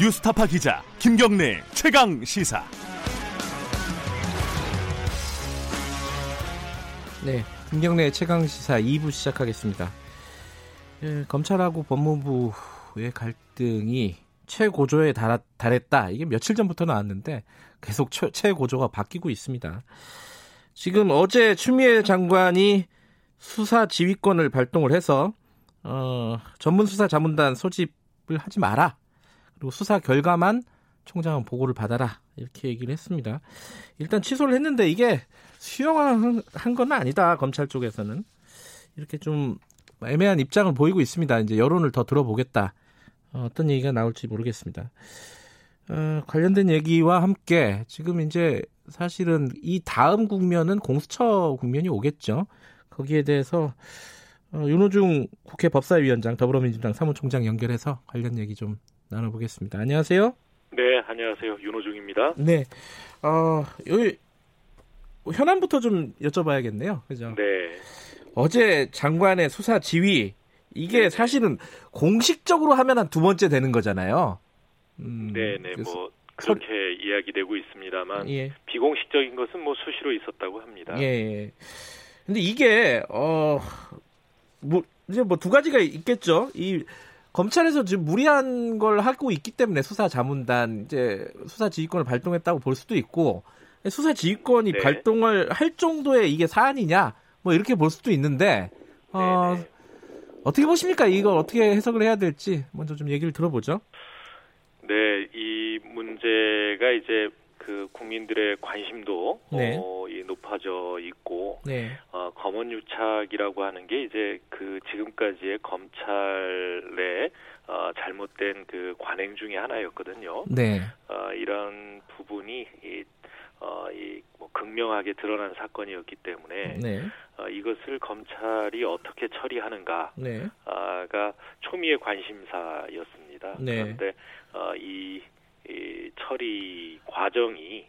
뉴스타파 기자 김경래 최강 시사. 네, 김경래 최강 시사 2부 시작하겠습니다. 예, 검찰하고 법무부의 갈등이 최고조에 달하, 달했다. 이게 며칠 전부터 나왔는데 계속 최, 최고조가 바뀌고 있습니다. 지금 어제 추미애 장관이 수사 지휘권을 발동을 해서 어, 전문 수사 자문단 소집을 하지 마라. 그리고 수사 결과만 총장은 보고를 받아라. 이렇게 얘기를 했습니다. 일단 취소를 했는데 이게 수용한 건 아니다. 검찰 쪽에서는 이렇게 좀 애매한 입장을 보이고 있습니다. 이제 여론을 더 들어보겠다. 어, 떤 얘기가 나올지 모르겠습니다. 어, 관련된 얘기와 함께 지금 이제 사실은 이 다음 국면은 공수처 국면이 오겠죠. 거기에 대해서 어, 윤호중 국회 법사위원장 더불어민주당 사무총장 연결해서 관련 얘기 좀 나눠보겠습니다. 안녕하세요. 네, 안녕하세요. 윤호중입니다. 네. 어, 여기 현안부터 좀 여쭤봐야겠네요. 그죠? 네. 어제 장관의 수사 지휘 이게 네네. 사실은 공식적으로 하면 한 두 번째 되는 거잖아요. 음, 네, 네. 뭐 그렇게 이야기되고 있습니다만 예, 비공식적인 것은 뭐 수시로 있었다고 합니다. 예, 예. 근데 이게 어, 뭐 이제 뭐 두 가지가 있겠죠. 이 검찰에서 지금 무리한 걸 하고 있기 때문에 수사 자문단 이제 수사 지휘권을 발동했다고 볼 수도 있고 수사 지휘권이 네. 발동을 할 정도의 이게 사안이냐 뭐 이렇게 볼 수도 있는데 어, 네네. 어떻게 보십니까? 이걸 어떻게 해석을 해야 될지 먼저 좀 얘기를 들어보죠. 네, 이 문제가 이제 그 국민들의 관심도 네. 어, 이 높아져 있고 네, 어, 검언 유착이라고 하는 게 이제 그 지금까지의 검찰의 어, 잘못된 그 관행 중의 하나였거든요. 네, 어, 이런 부분이 이, 어, 이뭐 극명하게 드러난 사건이었기 때문에 네, 어, 이것을 검찰이 어떻게 처리하는가가 네, 초미의 관심사였습니다. 네. 그런데 어, 이, 이 처리 과정이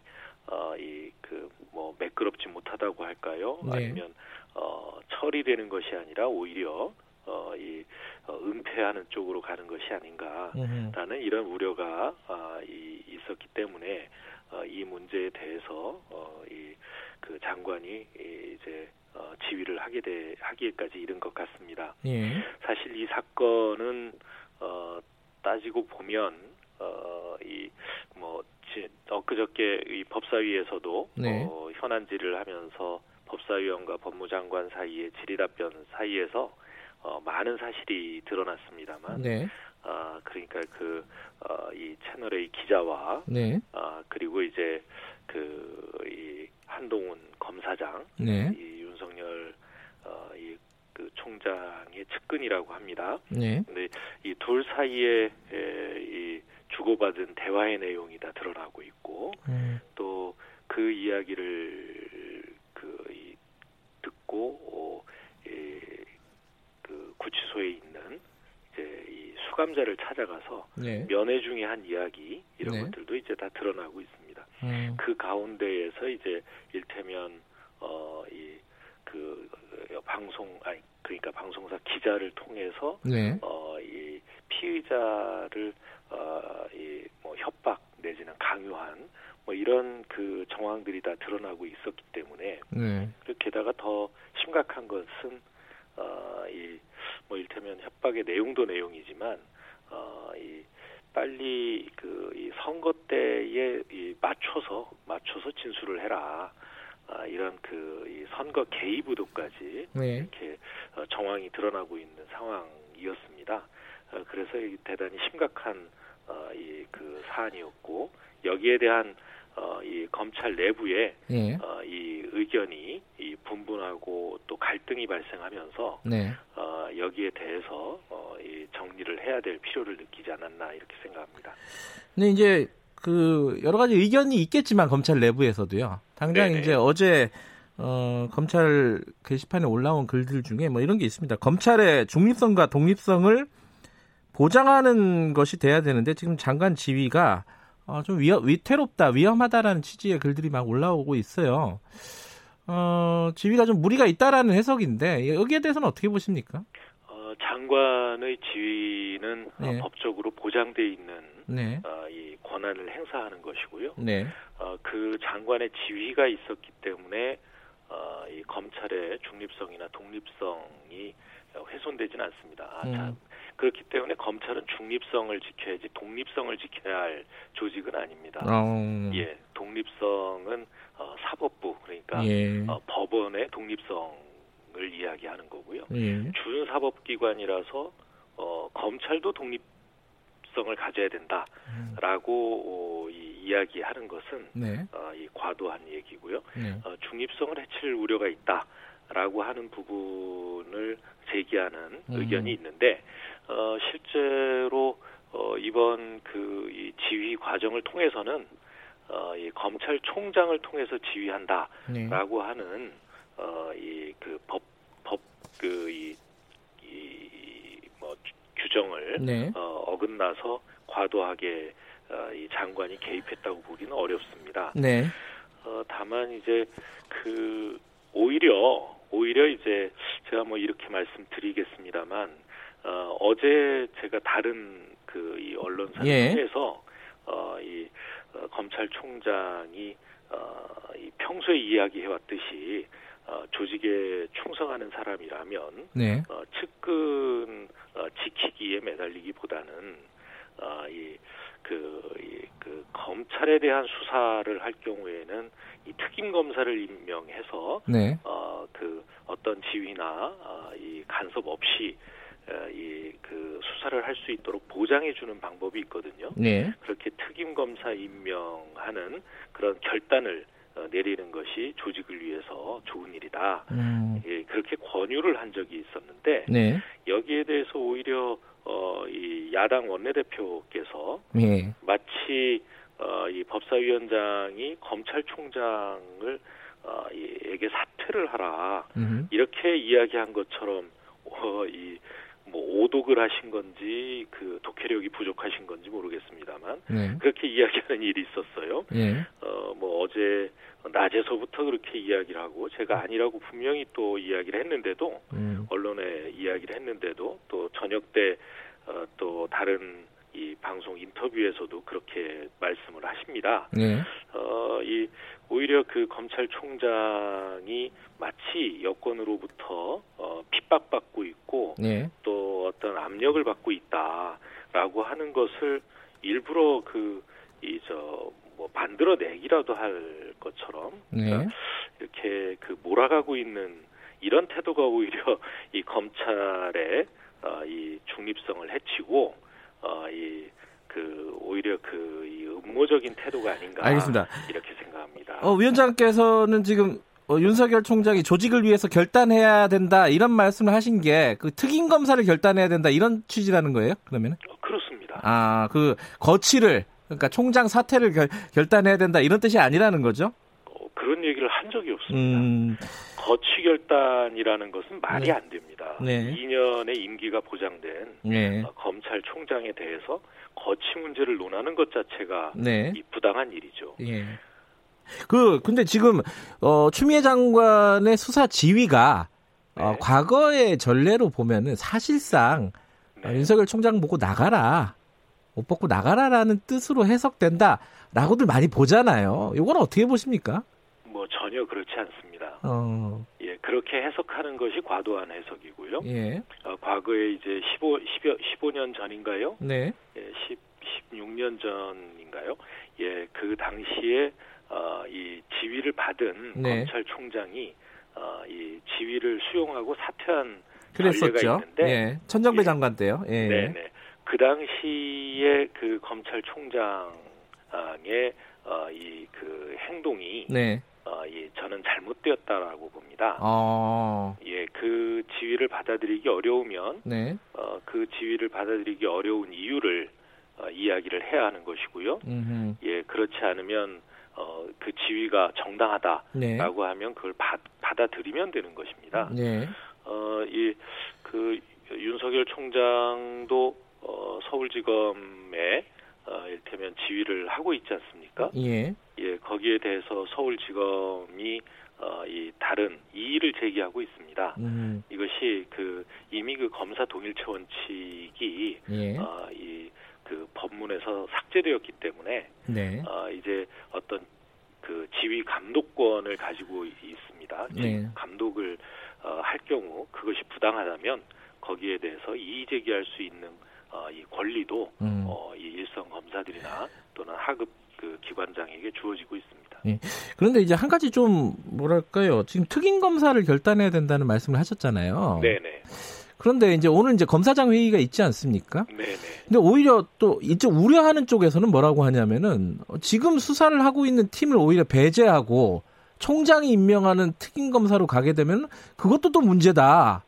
어, 이그 뭐 매끄럽지 못하다고 할까요? 네. 아니면 어, 처리되는 것이 아니라 오히려 어, 이 어, 은폐하는 쪽으로 가는 것이 아닌가. 음흠. 라는 이런 우려가 아, 이, 있었기 때문에 어, 이 문제에 대해서 어, 이그 장관이 이, 이제 어, 지휘를 하게 돼 하기에까지 이른 것 같습니다. 예, 사실 이 사건은 어, 따지고 보면 어, 이뭐 엊그저께 이 법사위에서도 네. 어, 현안질을 하면서 법사위원과 법무장관 사이의 질의답변 사이에서 어, 많은 사실이 드러났습니다만 네, 아, 그러니까 그, 어, 이 채널의 기자와, 네, 아, 그리고 이제 그, 이 한동훈 검사장, 네, 이 윤석열, 어, 이, 그 총장의 측근이라고 합니다. 네, 근데 이 둘 사이에, 에, 이 주고받은 대화의 내용이 다 드러나고 있고, 음, 또그 이야기를, 그, 이, 듣고, 어, 이, 그 구치소에 있는 이제 이 수감자를 찾아가서 네, 면회 중에 한 이야기 이런 네. 것들도 이제 다 드러나고 있습니다. 음, 그 가운데에서 이제 일테면 어이그 방송 아니 그러니까 방송사 기자를 통해서 네, 어이 피의자를 어 이뭐 협박 내지는 강요한 뭐 이런 그 정황들이 다 드러나고 있었기 때문에 네, 그리고 게다가 더 심각한 것은 어, 이, 뭐, 일테면 협박의 내용도 내용이지만, 어, 이, 빨리 그, 이 선거 때에 이 맞춰서, 맞춰서 진술을 해라. 아, 이런 그, 이 선거 개입 의도까지 네, 이렇게 어, 정황이 드러나고 있는 상황 이었습니다. 어, 그래서 이 대단히 심각한 어, 이그 사안이었고 여기에 대한 어, 이 검찰 내부에 예, 어, 이 의견이 이 분분하고 또 갈등이 발생하면서 네, 어, 여기에 대해서 어, 이 정리를 해야 될 필요를 느끼지 않았나 이렇게 생각합니다. 근데 이제 그 여러 가지 의견이 있겠지만 검찰 내부에서도요. 당장 네네. 이제 어제 어, 검찰 게시판에 올라온 글들 중에 뭐 이런 게 있습니다. 검찰의 중립성과 독립성을 보장하는 것이 돼야 되는데 지금 장관 지위가 어, 좀 위험, 위태롭다, 위험하다라는 취지의 글들이 막 올라오고 있어요. 어, 지위가 좀 무리가 있다라는 해석인데 여기에 대해서는 어떻게 보십니까? 어, 장관의 지위는 어, 네. 법적으로 보장돼 있는 네. 어, 이 권한을 행사하는 것이고요. 네. 어, 그 장관의 지휘가 있었기 때문에 어, 이 검찰의 중립성이나 독립성이 훼손되지는 않습니다. 아, 음. 참, 그렇기 때문에 검찰은 중립성을 지켜야지 독립성을 지켜야 할 조직은 아닙니다. 어. 예, 독립성은 어, 사법부 그러니까 예. 어, 법원의 독립성을 이야기하는 거고요. 예. 준사법기관이라서 어, 검찰도 독립성을 가져야 된다라고 어, 이, 이야기하는 것은 네. 어, 이 과도한 얘기고요. 네. 어, 중립성을 해칠 우려가 있다라고 하는 부분을 제기하는 음. 의견이 있는데 어, 실제로 어, 이번 그 이 지휘 과정을 통해서는 어, 이 검찰총장을 통해서 지휘한다라고 네. 하는 어, 이 그 법 법 그이 이 뭐 규정을 네. 어, 어긋나서 과도하게 어, 이 장관이 개입했다고 보기는 어렵습니다. 네. 어, 다만 이제 그 오히려 오히려 이제 제가 뭐 이렇게 말씀드리겠습니다만 어, 어제 제가 다른 그 이 언론사를 예. 통해서 어, 이 어, 검찰총장이 어, 이 평소에 이야기해 왔듯이 어, 조직에 충성하는 사람이라면 네. 어, 측근 어, 지키기에 매달리기보다는 어, 이, 그, 이, 그 검찰에 대한 수사를 할 경우에는 이 특임 검사를 임명해서 네. 어, 그 어떤 지휘나 어, 이 간섭 없이 어, 이그 수사를 할 수 있도록 보장해 주는 방법이 있거든요. 네. 그렇게 특임 검사 임명하는 그런 결단을 어, 내리는 것이 조직을 위해서 좋은 일이다. 음. 예, 그렇게 권유를 한 적이 있었는데 네. 여기에 대해서 오히려 어, 이 야당 원내대표께서 예. 마치 어, 이 법사위원장이 검찰총장을 어, 이- 에게 사퇴를 하라 음. 이렇게 이야기한 것처럼 어, 이 뭐 오독을 하신 건지 그 독해력이 부족하신 건지 모르겠습니다만 네. 그렇게 이야기하는 일이 있었어요. 예. 어, 뭐 어제 낮에서부터 그렇게 이야기를 하고 제가 아니라고 분명히 또 이야기를 했는데도 음. 언론에 이야기를 했는데도 또 저녁 때 어, 또 다른 이 방송 인터뷰에서도 그렇게 말씀을 하십니다. 네. 어, 이 오히려 그 검찰총장이 마치 여권으로부터 어, 핍박받고 있고 네. 또 어떤 압력을 받고 있다라고 하는 것을 일부러 그 이 저 뭐 만들어내기라도 할 것처럼 네. 이렇게 그 몰아가고 있는 이런 태도가 오히려 이 검찰의 어, 이 중립성을 해치고 어, 이 그 오히려 그이 음모적인 태도가 아닌가 알겠습니다. 이렇게 생각합니다. 어, 위원장께서는 지금 어, 윤석열 총장이 조직을 위해서 결단해야 된다 이런 말씀을 하신 게 그 특임 검사를 결단해야 된다 이런 취지라는 거예요? 그러면? 어, 그렇습니다. 아, 그 거취를 그러니까 총장 사퇴를 결, 결단해야 된다 이런 뜻이 아니라는 거죠? 어, 그런 얘기를 한 적이 없습니다. 음, 거취 결단이라는 것은 말이 네. 안 됩니다. 네. 2년의 임기가 보장된 네, 어, 검찰총장에 대해서 거취 문제를 논하는 것 자체가 네, 이 부당한 일이죠. 예. 그 근데 지금 어, 추미애 장관의 수사 지휘가 어, 네. 과거의 전례로 보면은 사실상 어, 네. 윤석열 총장 보고 나가라. 옷 벗고 나가라라는 뜻으로 해석된다라고들 많이 보잖아요. 이건 어떻게 보십니까? 뭐 전혀 그렇지 않습니다. 어, 예, 그렇게 해석하는 것이 과도한 해석이고요. 예, 어, 과거에 이제 15, 10여, 15년 전인가요? 네, 예, 10, 16년 전인가요? 예, 그 당시에 어, 이 지위를 받은 네. 검찰총장이 어, 이 지위를 수용하고 사퇴한 그랬었죠. 있는데 예, 천정배 예. 장관 때요. 예, 네, 네. 그 당시에 그 검찰총장의 어, 이 그 행동이 네, 어, 이 저는 잘못되었다라고 봅니다. 어, 예, 그 지위를 받아들이기 어려우면 네, 어, 그 지위를 받아들이기 어려운 이유를 어, 이야기를 해야 하는 것이고요. 음, 예, 그렇지 않으면 어, 그 지위가 정당하다라고 네, 하면 그걸 받, 받아들이면 되는 것입니다. 네, 어, 이, 그, 윤석열 총장도, 어, 서울지검에, 어, 이를테면 지휘를 하고 있지 않습니까? 예, 예, 거기에 대해서 서울지검이, 어, 이 다른 이의를 제기하고 있습니다. 음, 이것이 그, 이미 그 검사 동일체 원칙이, 예, 어, 이, 그 법문에서 삭제되었기 때문에 네. 어, 이제 어떤 그 지휘 감독권을 가지고 있습니다. 네. 감독을 어, 할 경우 그것이 부당하다면 거기에 대해서 이의 제기할 수 있는 어, 이 권리도 음. 어, 이 일선 검사들이나 또는 하급 그 기관장에게 주어지고 있습니다. 그런데 이제 한 가지 좀 뭐랄까요? 지금 특임 검사를 결단해야 된다는 말씀을 하셨잖아요. 네네. 그런데 이제 오늘 이제 검사장 회의가 있지 않습니까? 네네. 근데 오히려 또 이쪽 우려하는 쪽에서는 뭐라고 하냐면은 어, 지금 수사를 하고 있는 팀을 오히려 배제하고 총장이 임명하는 특임 검사로 가게 되면 그것도 또 문제다.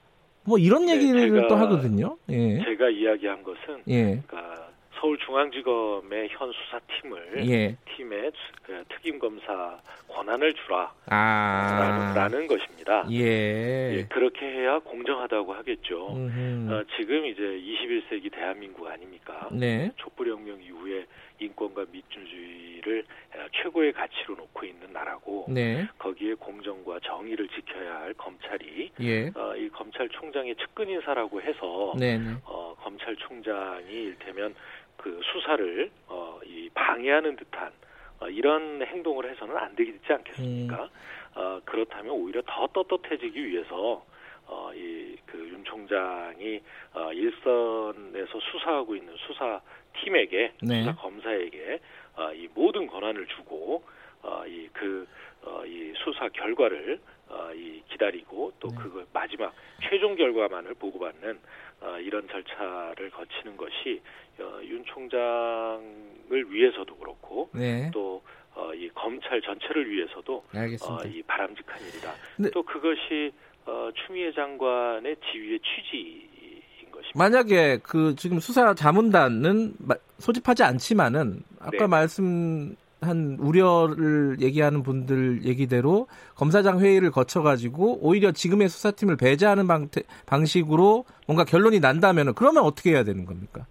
뭐 이런 네, 얘기를 제가- 또 하거든요. 예. 제가 이야기한 것은 예. 그러니까 서울중앙지검의 현 수사팀을 예. 팀에 그 특임 검사 권한을 주라 아. 라는 것입니다. 예. 예, 그렇게 해야 공정하다고 하겠죠. 어, 지금 이제 21세기 대한민국 아닙니까? 네. 촛불혁명 이후에 인권과 민주주의를 어, 최고의 가치로 놓고 있는 나라고 네. 거기에 공정과 정의를 지켜야 할 검찰이 예. 어, 이 검찰총장의 측근 인사라고 해서 네, 네. 어, 검찰총장이 일테면 그 수사를 어, 이 방해하는 듯한 어, 이런 행동을 해서는 안 되지 않겠습니까? 음. 어, 그렇다면 오히려 더 떳떳해지기 위해서 어, 이그 윤 총장이 어, 일선에서 수사하고 있는 수사 팀에게 네. 수사 검사에게 어, 이 모든 권한을 주고 어, 이그 어, 이 수사 결과를 어, 이 기다리고 또 네. 그걸 마지막 최종 결과만을 보고받는 어, 이런 절차를 거치는 것이 어, 윤 총장을 위해서도 그렇고 네. 또 어, 이 검찰 전체를 위해서도 어, 알겠습니다. 이 바람직한 일이다. 근데- 또 그것이 어, 추미애 장관의 지휘의 취지인 것입니다. 만약에 그 지금 수사 자문단은 마- 소집하지 않지만은 아까 네. 말씀한 우려를 얘기하는 분들 얘기대로 검사장 회의를 거쳐 가지고 오히려 지금의 수사팀을 배제하는 방, 방식으로 뭔가 결론이 난다면은 그러면 어떻게 해야 되는 겁니까?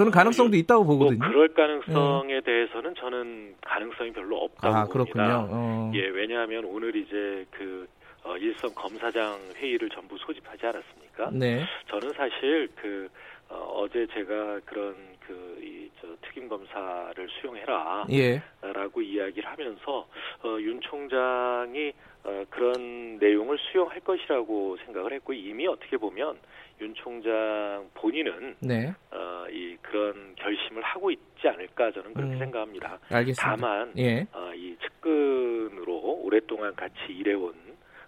저는 가능성도 있다고 뭐 보거든요. 그럴 가능성에 대해서는 저는 가능성이 별로 없다고 아, 봅니다. 그렇군요. 어. 예, 왜냐하면 오늘 이제 그 어, 일선 검사장 회의를 전부 소집하지 않았습니까? 네. 저는 사실 그 어, 제 제가 그런 그이저 특임 검사를 수용해라. 예. 라고 이야기를 하면서 어, 윤 총장이 어, 그런 내용을 수용할 것이라고 생각을 했고 이미 어떻게 보면 윤 총장 본인은 네. 어, 이 그런 결심을 하고 있지 않을까 저는 그렇게 음. 생각합니다. 알겠습니다. 다만 예. 어, 이 측근으로 오랫동안 같이 일해온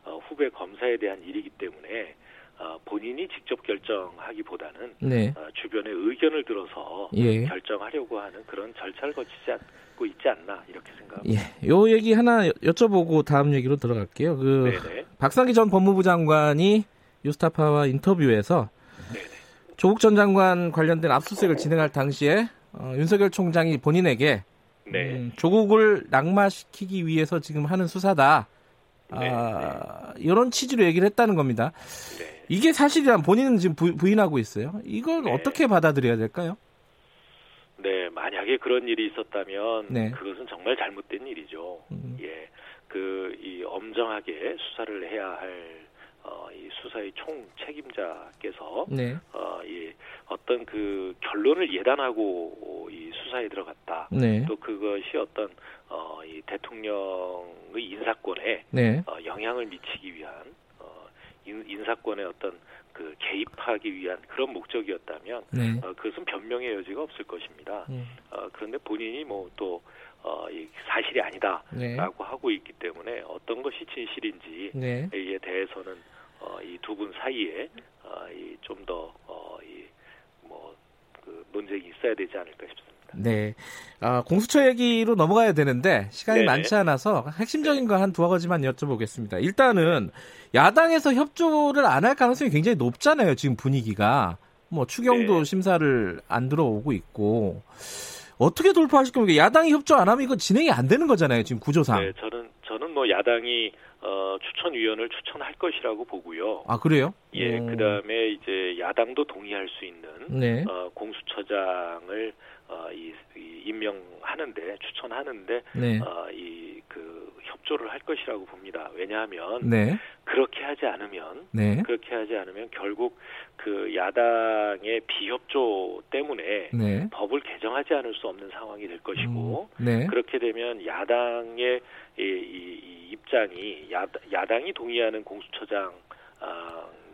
어, 후배 검사에 대한 일이기 때문에 어, 본인이 직접 결정하기보다는 네. 어, 주변의 의견을 들어서 예. 결정하려고 하는 그런 절차를 거치지 않고 있지 않나 이렇게 생각합니다. 예. 요 얘기 하나 여- 여쭤보고 다음 얘기로 들어갈게요. 그 네네. 박상기 전 법무부 장관이 유스타파와 인터뷰에서 네네. 조국 전 장관 관련된 압수수색을 진행할 당시에 어, 윤석열 총장이 본인에게 네. 음, 조국을 낙마시키기 위해서 지금 하는 수사다. 네, 아, 이런 취지로 얘기를 했다는 겁니다. 네. 이게 사실이란 본인은 지금 부, 부인하고 있어요. 이걸 네. 어떻게 받아들여야 될까요? 네, 만약에 그런 일이 있었다면 네. 그것은 정말 잘못된 일이죠. 음. 예, 그 이 엄정하게 수사를 해야 할 어, 이 수사의 총 책임자께서 네, 어, 이 어떤 그 결론을 예단하고 이 수사에 들어갔다. 네, 또 그것이 어떤 어, 이 대통령의 인사권에 네, 어, 영향을 미치기 위한 어, 인, 인사권의 어떤 그 개입하기 위한 그런 목적이었다면 네. 어, 그것은 변명의 여지가 없을 것입니다. 음, 어, 그런데 본인이 뭐또 어, 이 사실이 아니다라고 네, 하고 있기 때문에 어떤 것이 진실인지에 네. 대해서는 어, 이 두 분 사이에 어, 이좀더 어, 이 뭐 그 논쟁이 있어야 되지 않을까 싶습니다. 네. 아, 공수처 얘기로 넘어가야 되는데 시간이 네네. 많지 않아서 핵심적인 거 한 두어 가지만 여쭤보겠습니다. 일단은 야당에서 협조를 안 할 가능성이 굉장히 높잖아요. 지금 분위기가. 뭐 추경도 네. 심사를 안 들어오고 있고 어떻게 돌파하실 겁니까? 야당이 협조 안 하면 이거 진행이 안 되는 거잖아요. 지금 구조상. 네, 저는 저는 뭐 야당이 어, 추천위원을 추천할 것이라고 보고요. 아 그래요? 예, 음, 그 다음에 이제 야당도 동의할 수 있는 네. 어, 공수처장을 어, 이, 이 임명하는데 추천하는데 네. 어, 이그 협조를 할 것이라고 봅니다. 왜냐하면 네. 그렇게 하지 않으면 네. 그렇게 하지 않으면 결국 그 야당의 비협조 때문에 네. 법을 개정하지 않을 수 없는 상황이 될 것이고 음, 네. 그렇게 되면 야당의 이, 이, 이 입장이 야, 야당이 동의하는 공수처장이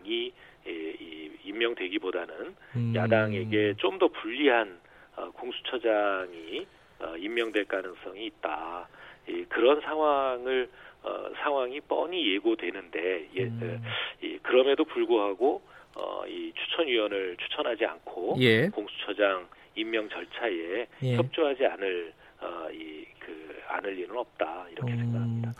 이, 이 임명되기보다는 음. 야당에게 좀 더 불리한 어, 공수처장이 어, 임명될 가능성이 있다. 이, 그런 상황을 어, 상황이 뻔히 예고되는데 예, 음. 이, 그럼에도 불구하고 어, 이 추천위원을 추천하지 않고 예. 공수처장 임명 절차에 예. 협조하지 않을 어, 이그 않을 리는 없다 이렇게 생각합니다. 음,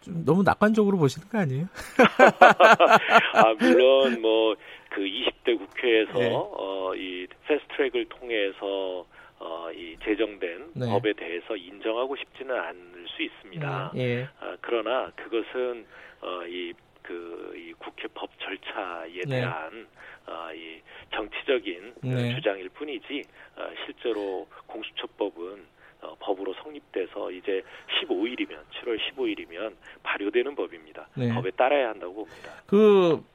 좀 너무 낙관적으로 보시는 거 아니에요? 아 물론 뭐 그 20대 국회에서 네. 어, 이 패스트트랙을 통해서 어, 이 제정된 네. 법에 대해서 인정하고 싶지는 않을 수 있습니다. 예. 아, 그러나 그것은 어, 이, 그, 이 국회 법 절차에 네. 대한 어, 이 정치적인 어, 네. 주장일 뿐이지 어, 실제로 공수처법은 어, 법으로 성립돼서 이제 15일이면 7월 15일이면 발효되는 법입니다. 네. 법에 따라야 한다고 봅니다. 그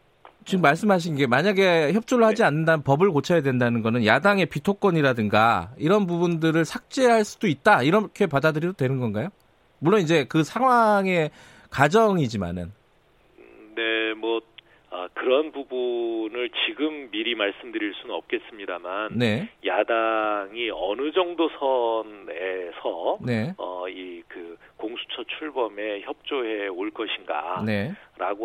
지금 말씀하신 게 만약에 협조를 네. 하지 않는다면 법을 고쳐야 된다는 거는 야당의 비토권이라든가 이런 부분들을 삭제할 수도 있다 이렇게 받아들여도 되는 건가요? 물론 이제 그 상황의 가정이지만은 네, 뭐 아, 그런 부분을 지금 미리 말씀드릴 수는 없겠습니다만 네, 야당이 어느 정도 선에서 네, 어, 이 그 공수처 출범에 협조해 올 것인가라고 네,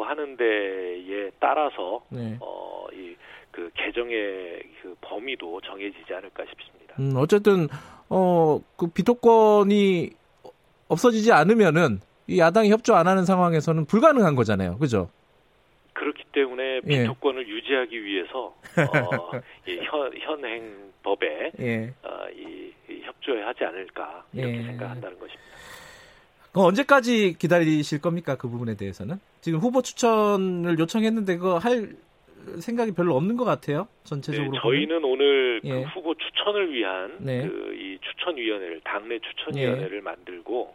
하는 데에 따라서 네. 어, 이 그 개정의 그 범위도 정해지지 않을까 싶습니다. 음, 어쨌든 어 그 비토권이 없어지지 않으면은 이 야당이 협조 안 하는 상황에서는 불가능한 거잖아요, 그죠? 그렇기 때문에 예. 비토권을 유지하기 위해서 어, 이 현, 현행 법에 예. 어, 이, 이 협조해야 하지 않을까 이렇게 예. 생각한다는 것입니다. 그 언제까지 기다리실 겁니까 그 부분에 대해서는? 지금 후보 추천을 요청했는데 그거 할 생각이 별로 없는 것 같아요. 전체적으로. 네, 저희는 오늘 예. 그 후보 추천을 위한 네. 그이 추천위원회를 당내 추천위원회를 만들고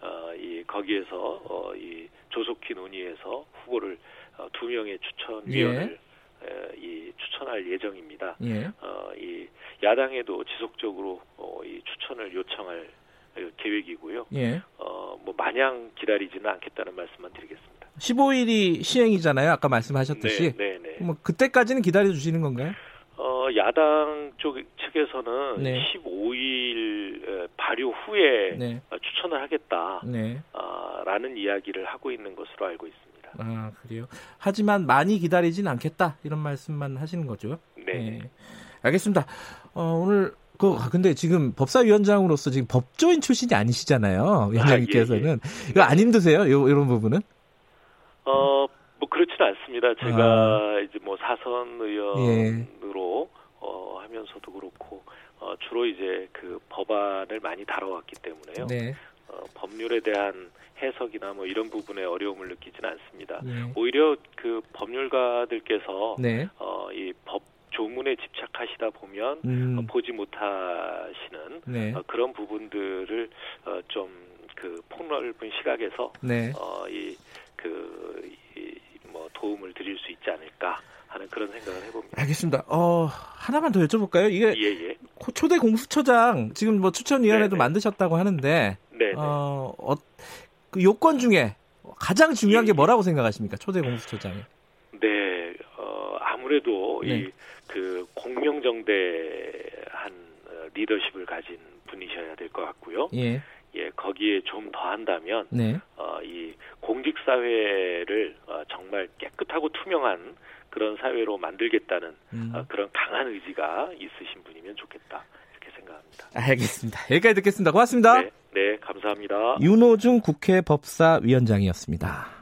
어, 이 거기에서 어, 이 조속히 논의해서 후보를 어, 두 명의 추천위원을 에, 이 추천할 예정입니다. 예. 어, 이 야당에도 지속적으로 어, 이 추천을 요청할 어, 계획이고요. 예. 어, 뭐 마냥 기다리지는 않겠다는 말씀만 드리겠습니다. 15일이 시행이잖아요. 아까 말씀하셨듯이. 네, 네, 네. 뭐 그때까지는 기다려 주시는 건가요? 어, 야당 쪽 측에서는 네. 15일 에, 발효 후에 네. 어, 추천을 하겠다. 네. 아, 라는 이야기를 하고 있는 것으로 알고 있습니다. 아, 그래요. 하지만 많이 기다리진 않겠다. 이런 말씀만 하시는 거죠. 네. 예. 알겠습니다. 어, 오늘 그 아, 근데 지금 법사위원장으로서 지금 법조인 출신이 아니시잖아요. 위원장님께서는 이거 안 힘드세요? 요, 이런 부분은? 어, 뭐 그렇지는 않습니다. 제가 이제 뭐 사선 의원으로 어, 하면서도 그렇고 어, 주로 이제 그 법안을 많이 다뤄왔기 때문에요. 네. 어, 법률에 대한 해석이나 뭐 이런 부분에 어려움을 느끼지는 않습니다. 예. 오히려 그 법률가들께서 네. 어, 이법 조문에 집착하시다 보면 음, 어, 보지 못하시는 네. 어, 그런 부분들을 어, 좀그 폭넓은 시각에서 네. 어, 이그 뭐 도움을 드릴 수 있지 않을까 하는 그런 생각을 해봅니다. 알겠습니다. 어, 하나만 더 여쭤볼까요? 이게 예예. 코- 초대 공수처장 지금 뭐 추천위원회도 네네. 만드셨다고 하는데 네. 네. 어, 어, 그 요건 중에 가장 중요한 게. 뭐라고 생각하십니까? 초대 공수처장이. 네. 어, 아무래도 네. 이그 공명정대한 어, 리더십을 가진 분이셔야 될 것 같고요. 예. 예, 거기에 좀 더 한다면 네. 어, 이 공직 사회를 어, 정말 깨끗하고 투명한 그런 사회로 만들겠다는 음. 어, 그런 강한 의지가 있으신 분이면 좋겠다 생각합니다. 알겠습니다. 여기까지 듣겠습니다. 고맙습니다. 네, 네, 감사합니다. 윤호중 국회 법사위원장이었습니다.